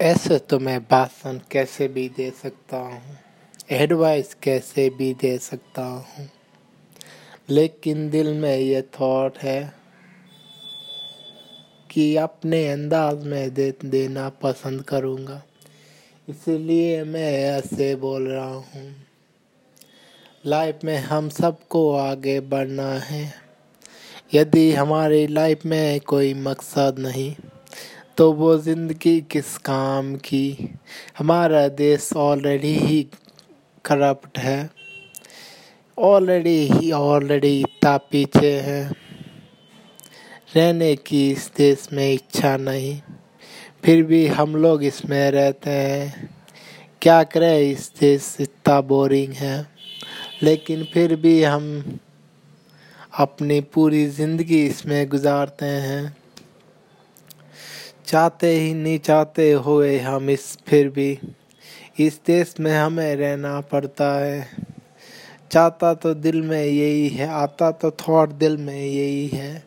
ऐसे तो मैं भाषण कैसे भी दे सकता हूँ एडवाइस कैसे भी दे सकता हूँ। लेकिन दिल में ये थॉट है कि अपने अंदाज में दे, देना पसंद करूँगा। इसलिए मैं ऐसे बोल रहा हूँ। लाइफ में हम सबको आगे बढ़ना है। यदि हमारी लाइफ में कोई मकसद नहीं तो वो ज़िंदगी किस काम की? हमारा देश ऑलरेडी ही करप्ट है। ऑलरेडी ही ऑलरेडी इतना पीछे है। रहने की इस देश में इच्छा नहीं। फिर भी हम लोग इसमें रहते हैं। क्या करें, इस देश इतना बोरिंग है। लेकिन फिर भी हम अपनी पूरी ज़िंदगी इसमें गुजारते हैं। चाहते ही नहीं चाहते हुए हम इस फिर भी इस देश में हमें रहना पड़ता है। चाहता तो दिल में यही है, आता तो थॉट दिल में यही है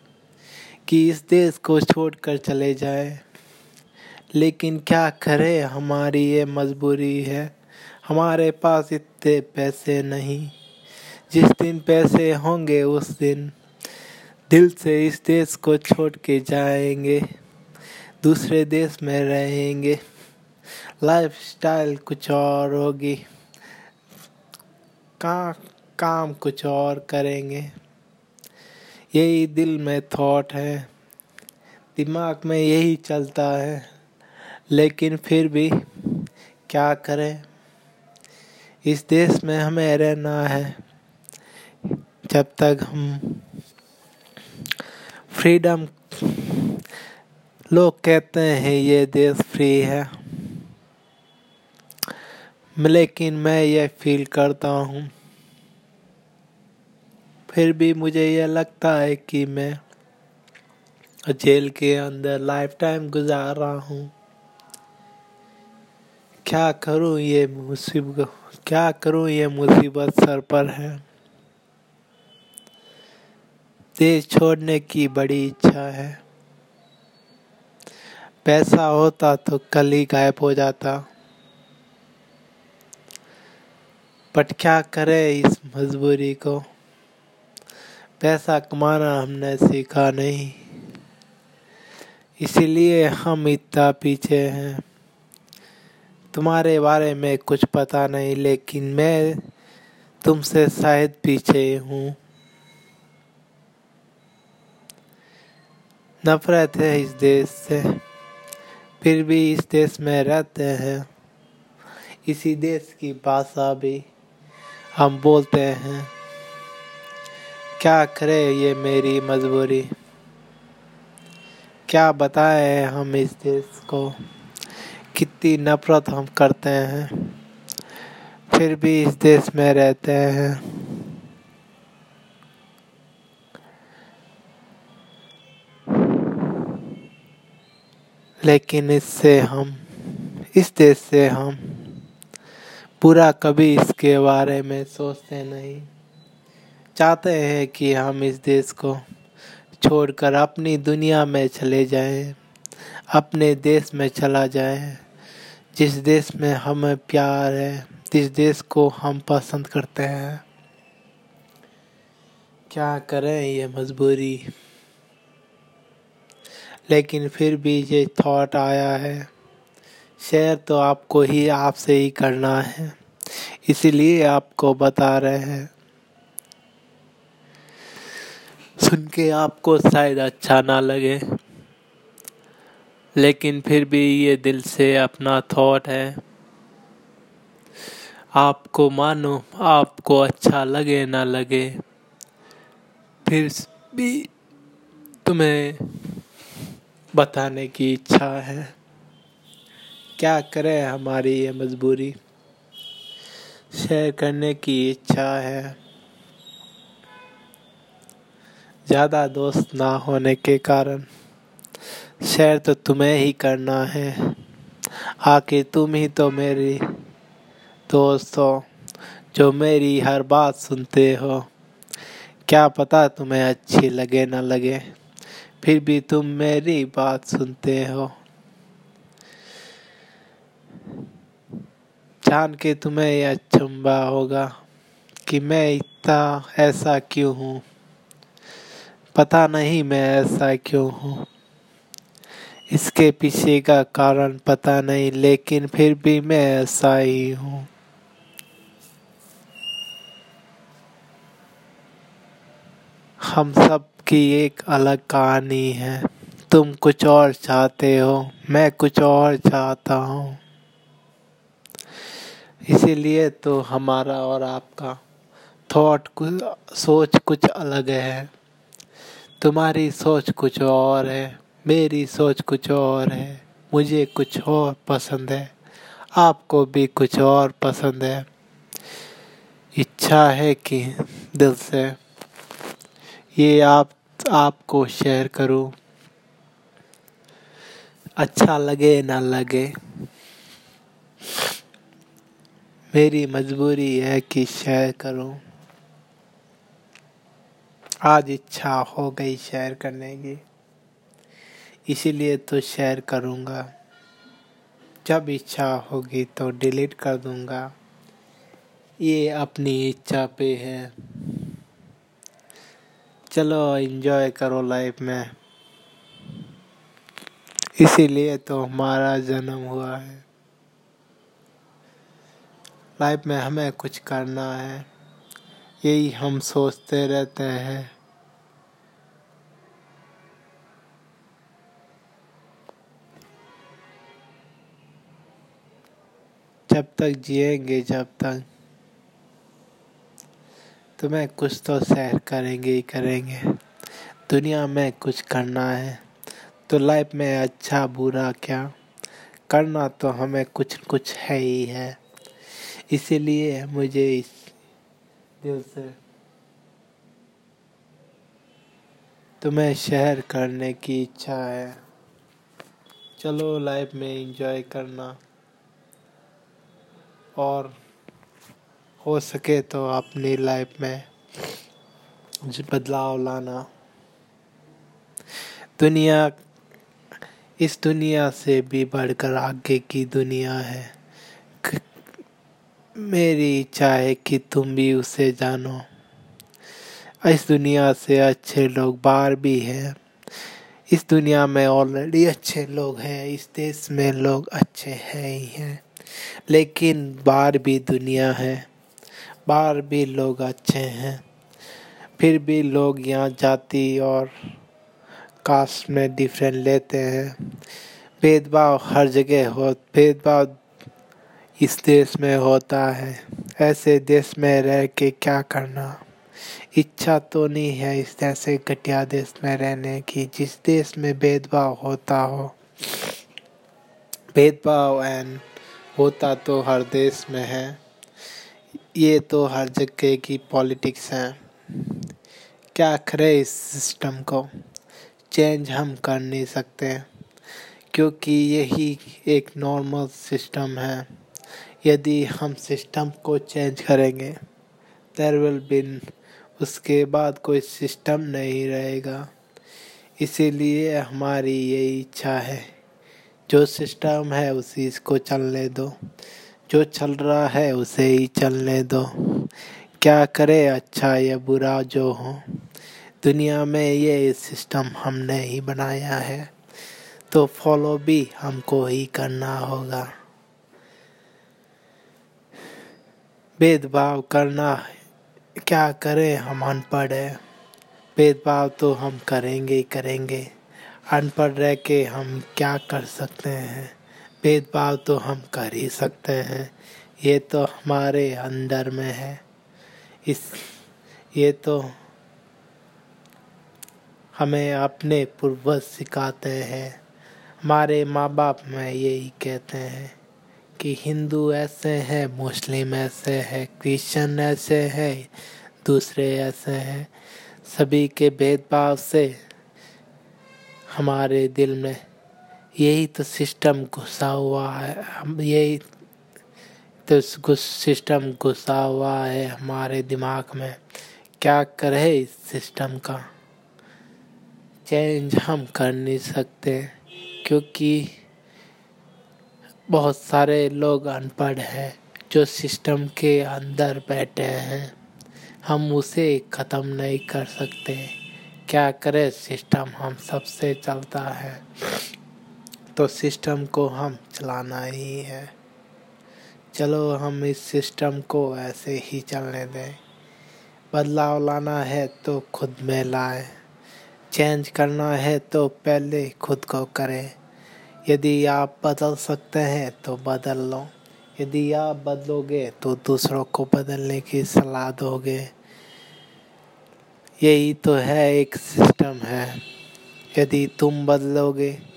कि इस देश को छोड़कर चले जाए। लेकिन क्या करें, हमारी ये मजबूरी है। हमारे पास इतने पैसे नहीं। जिस दिन पैसे होंगे, उस दिन दिल से इस देश को छोड़ के जाएँगे। दूसरे देश में रहेंगे। लाइफ स्टाइल कुछ और होगी। का, काम कुछ और करेंगे। यही दिल में थॉट है। दिमाग में यही चलता है। लेकिन फिर भी क्या करें? इस देश में हमें रहना है। जब तक हम फ्रीडम लोग कहते हैं, ये देश फ्री है। लेकिन मैं ये फील करता हूँ। फिर भी मुझे यह लगता है कि मैं जेल के अंदर लाइफ टाइम गुजार रहा हूँ। क्या करूँ ये मुसीबत, क्या करूँ ये मुसीबत सर पर है। देश छोड़ने की बड़ी इच्छा है। पैसा होता तो कल ही गायब हो जाता। बट क्या करे इस मजबूरी को? पैसा कमाना हमने सीखा नहीं। इसीलिए हम इतना पीछे हैं। तुम्हारे बारे में कुछ पता नहीं, लेकिन मैं तुमसे शायद पीछे हूँ। नफरत है इस देश से। फिर भी इस देश में रहते हैं। इसी देश की भाषा भी हम बोलते हैं। क्या करे ये मेरी मजबूरी? क्या बताए हम इस देश को? कितनी नफरत हम करते हैं। फिर भी इस देश में रहते हैं। लेकिन इससे हम इस देश से हम पूरा कभी इसके बारे में सोचते नहीं। चाहते हैं कि हम इस देश को छोड़कर अपनी दुनिया में चले जाएँ, अपने देश में चला जाए जिस देश में हमें प्यार है जिस देश को हम पसंद करते हैं। क्या करें ये मजबूरी? लेकिन फिर भी ये थॉट आया है शेयर तो आपको ही, आपसे ही करना है, इसीलिए आपको बता रहे हैं। सुन के आपको शायद अच्छा ना लगे, लेकिन फिर भी ये दिल से अपना थॉट है। आपको मानो आपको अच्छा लगे ना लगे, फिर भी तुम्हें बताने की इच्छा है। क्या करें हमारी ये मजबूरी? शेयर करने की इच्छा है। ज़्यादा दोस्त ना होने के कारण शेयर तो तुम्हें ही करना है। आखिर तुम ही तो मेरी दोस्त जो मेरी हर बात सुनते हो। क्या पता तुम्हें अच्छी लगे ना लगे। फिर भी तुम मेरी बात सुनते हो। जान के तुम्हें यह चुम्बा होगा कि मैं इतना ऐसा क्यों हूँ? पता नहीं मैं ऐसा क्यों हूँ। इसके पीछे का कारण पता नहीं, लेकिन फिर भी मैं ऐसा ही हूँ। हम सब की एक अलग कहानी है। तुम कुछ और चाहते हो, मैं कुछ और चाहता हूँ। इसीलिए तो हमारा और आपका थॉट कुछ, सोच कुछ अलग है। तुम्हारी सोच कुछ और है, मेरी सोच कुछ और है, मुझे कुछ और पसंद है, आपको भी कुछ और पसंद है। इच्छा है कि दिल से ये आप आपको शेयर करूँ। अच्छा लगे ना लगे। मेरी मजबूरी है कि शेयर करूँ। आज इच्छा हो गई शेयर करने की। इसीलिए तो शेयर करूँगा। जब इच्छा होगी तो डिलीट कर दूँगा। ये अपनी इच्छा पे है। चलो एंजॉय करो लाइफ में। इसीलिए तो हमारा जन्म हुआ है। लाइफ में हमें कुछ करना है। यही हम सोचते रहते हैं। जब तक जिएँगे, जब तक तुम्हें कुछ तो सैर करेंगे ही करेंगे। दुनिया में कुछ करना है तो लाइफ में अच्छा बुरा क्या? करना तो हमें कुछ कुछ है ही है। इसीलिए मुझे इस दिल से तुम्हें शहर करने की इच्छा है। चलो लाइफ में एंजॉय करना। और हो सके तो अपनी लाइफ में बदलाव लाना। दुनिया, इस दुनिया से भी बढ़कर आगे की दुनिया है। मेरी इच्छा है कि तुम भी उसे जानो। इस दुनिया से अच्छे लोग बाहर भी हैं। इस दुनिया में ऑलरेडी अच्छे लोग हैं। इस देश में लोग अच्छे हैं ही हैं। लेकिन बाहर भी दुनिया है। बाहर भी लोग अच्छे हैं। फिर भी लोग यहाँ जाति और कास्ट में डिफरेंट लेते हैं। भेदभाव हर जगह हो, भेदभाव इस देश में होता है। ऐसे देश में रह के क्या करना? इच्छा तो नहीं है इस ऐसे घटिया देश में रहने की, जिस देश में भेदभाव होता हो। भेदभाव एंड होता तो हर देश में है। ये तो हर जगह की पॉलिटिक्स है। क्या करे इस सिस्टम को? चेंज हम कर नहीं सकते। क्योंकि यही एक नॉर्मल सिस्टम है। यदि हम सिस्टम को चेंज करेंगे देर विल बिन उसके बाद कोई सिस्टम नहीं रहेगा। इसीलिए हमारी यही इच्छा है। जो सिस्टम है उसी को चलने दो। जो चल रहा है उसे ही चलने दो। क्या करे अच्छा या बुरा जो हो। दुनिया में ये सिस्टम हमने ही बनाया है। तो फॉलो भी हमको ही करना होगा। भेदभाव करना क्या करें हम अनपढ़ है। भेदभाव तो हम करेंगे ही करेंगे। अनपढ़ रह के हम क्या कर सकते हैं। भेदभाव तो हम कर ही सकते हैं। ये तो हमारे अंदर में है। इस, ये तो हमें अपने पूर्वज सिखाते हैं। हमारे माँ बाप में यही कहते हैं कि हिंदू ऐसे हैं, मुस्लिम ऐसे हैं, क्रिश्चियन ऐसे हैं, दूसरे ऐसे हैं। सभी के भेदभाव से हमारे दिल में यही तो सिस्टम घुसा हुआ है। हम यही तो सिस्टम घुसा हुआ है हमारे दिमाग में। क्या करे इस सिस्टम का? चेंज हम कर नहीं सकते, क्योंकि बहुत सारे लोग अनपढ़ हैं जो सिस्टम के अंदर बैठे हैं। हम उसे ख़त्म नहीं कर सकते। क्या करे सिस्टम हम सबसे चलता है। तो सिस्टम को हम चलाना ही है। चलो हम इस सिस्टम को ऐसे ही चलने दें। बदलाव लाना है तो खुद में लाए। चेंज करना है तो पहले खुद को करें। यदि आप बदल सकते हैं तो बदल लो। यदि आप बदलोगे तो दूसरों को बदलने की सलाह दोगे। यही तो है एक सिस्टम है। यदि तुम बदलोगे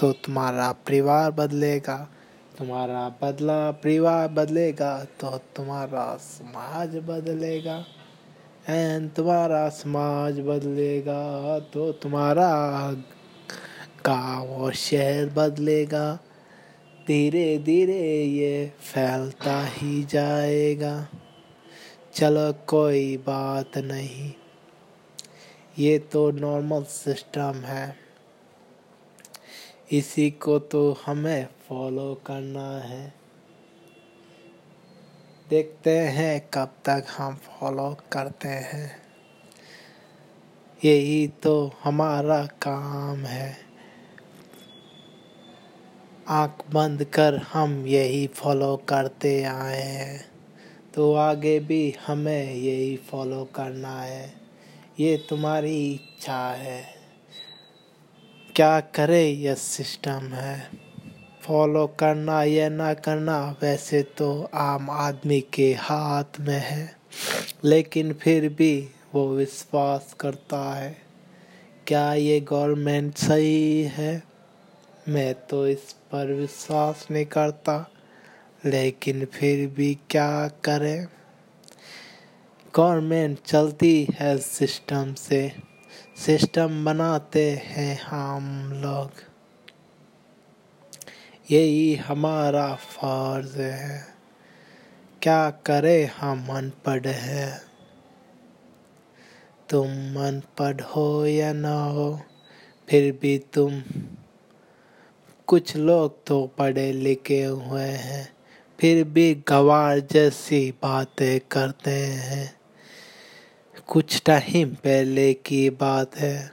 तो तुम्हारा परिवार बदलेगा। तुम्हारा बदला परिवार बदलेगा तो तुम्हारा समाज बदलेगा। एंड तुम्हारा समाज बदलेगा तो तुम्हारा गाँव और शहर बदलेगा। धीरे धीरे ये फैलता ही जाएगा। चलो कोई बात नहीं, ये तो नॉर्मल सिस्टम है। इसी को तो हमें फॉलो करना है। देखते हैं कब तक हम फॉलो करते हैं। यही तो हमारा काम है। आँख बंद कर हम यही फॉलो करते आए हैं। तो आगे भी हमें यही फॉलो करना है। ये तुम्हारी इच्छा है। क्या करे यह सिस्टम है? फॉलो करना या ना करना वैसे तो आम आदमी के हाथ में है, लेकिन फिर भी वो विश्वास करता है। क्या ये गवर्नमेंट सही है? मैं तो इस पर विश्वास नहीं करता, लेकिन फिर भी क्या करें? गवर्नमेंट चलती है सिस्टम से। सिस्टम बनाते हैं हम लोग। यही हमारा फ़र्ज़ है। क्या करे हम अनपढ़ हैं? तुम अनपढ़ हो या ना हो, फिर भी तुम कुछ लोग तो पढ़े लिखे हुए हैं, फिर भी गवार जैसी बातें करते हैं। कुछ टाइम पहले की बात है।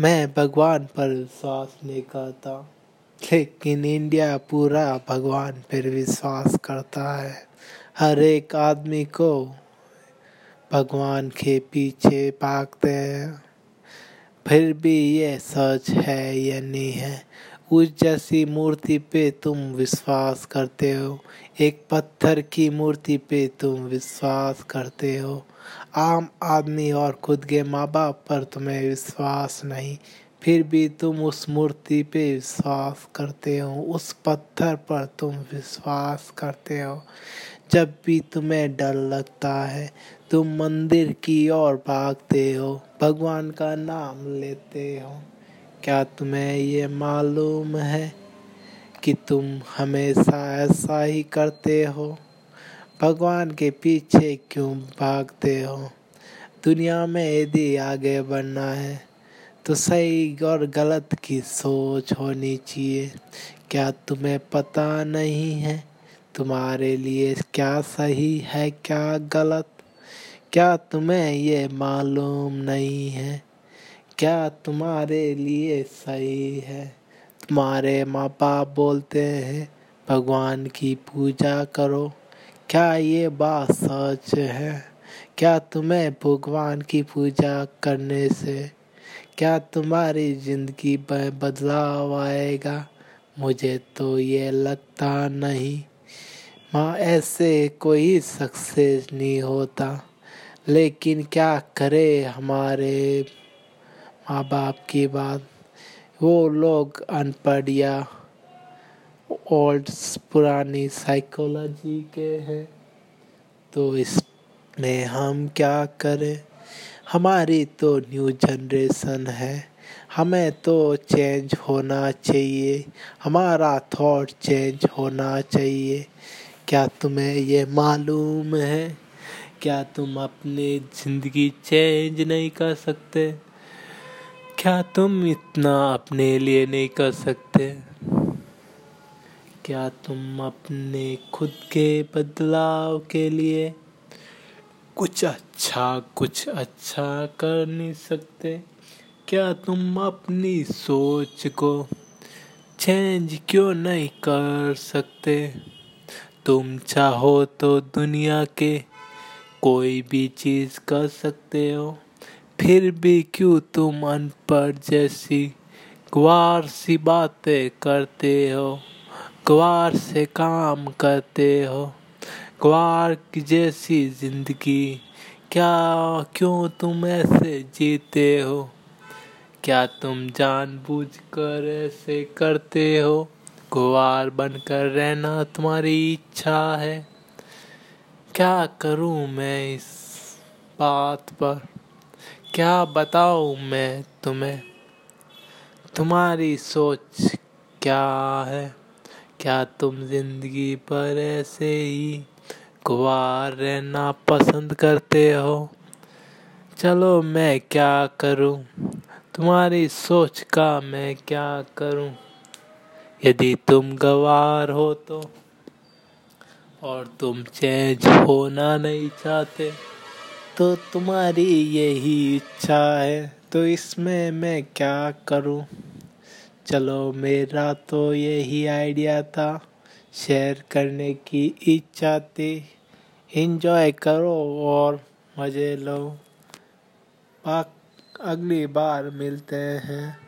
मैं भगवान पर विश्वास नहीं करता, लेकिन इंडिया पूरा भगवान पर विश्वास करता है। हर एक आदमी को भगवान के पीछे भागते हैं। फिर भी ये सच है या नहीं है उस जैसी मूर्ति पे तुम विश्वास करते हो। एक पत्थर की मूर्ति पे तुम विश्वास करते हो। आम आदमी और खुद के माँ बाप पर तुम्हें विश्वास नहीं, फिर भी तुम उस मूर्ति पे विश्वास करते हो। उस पत्थर पर तुम विश्वास करते हो। जब भी तुम्हें डर लगता है, तुम मंदिर की ओर भागते हो, भगवान का नाम लेते हो। क्या तुम्हें ये मालूम है कि तुम हमेशा ऐसा ही करते हो? भगवान के पीछे क्यों भागते हो? दुनिया में यदि आगे बढ़ना है तो सही और गलत की सोच होनी चाहिए। क्या तुम्हें पता नहीं है तुम्हारे लिए क्या सही है, क्या गलत? क्या तुम्हें ये मालूम नहीं है क्या तुम्हारे लिए सही है? तुम्हारे माँ बाप बोलते हैं, भगवान की पूजा करो। क्या ये बात सच है? क्या तुम्हें भगवान की पूजा करने से, क्या तुम्हारी ज़िंदगी में बदलाव आएगा? मुझे तो ये लगता नहीं। माँ, ऐसे कोई सक्सेस नहीं होता। लेकिन क्या करे हमारे माँ बाप की बात वो लोग अनपढ़ या ओल्ड पुरानी साइकोलॉजी के हैं। तो इसमें हम क्या करें? हमारी तो न्यू जनरेशन है। हमें तो चेंज होना चाहिए। हमारा थॉट चेंज होना चाहिए। क्या तुम्हें ये मालूम है? क्या तुम अपनी ज़िंदगी चेंज नहीं कर सकते? क्या तुम इतना अपने लिए नहीं कर सकते? क्या तुम अपने खुद के बदलाव के लिए कुछ अच्छा कुछ अच्छा कर नहीं सकते? क्या तुम अपनी सोच को चेंज क्यों नहीं कर सकते? तुम चाहो तो दुनिया के कोई भी चीज़ कर सकते हो। फिर भी क्यों तुम अनपढ़ जैसी ग्वार सी बातें करते हो? ग्वार से काम करते हो? ग्वार की जैसी ज़िंदगी, क्या क्यों तुम ऐसे जीते हो? क्या तुम जानबूझकर ऐसे करते हो? ग्वार बनकर रहना तुम्हारी इच्छा है। क्या करूँ मैं इस बात पर? क्या बताऊँ मैं तुम्हें? तुम्हारी सोच क्या है? क्या तुम ज़िंदगी पर ऐसे ही गुआर रहना पसंद करते हो? चलो मैं क्या करूँ? तुम्हारी सोच का मैं क्या करूँ? यदि तुम गवार हो तो और तुम चेंज होना नहीं चाहते तो तुम्हारी यही इच्छा है तो इसमें मैं क्या करूँ? चलो, मेरा तो यही आइडिया था। शेयर करने की इच्छा थी। इन्जॉय करो और मज़े लो। अगली बार मिलते हैं।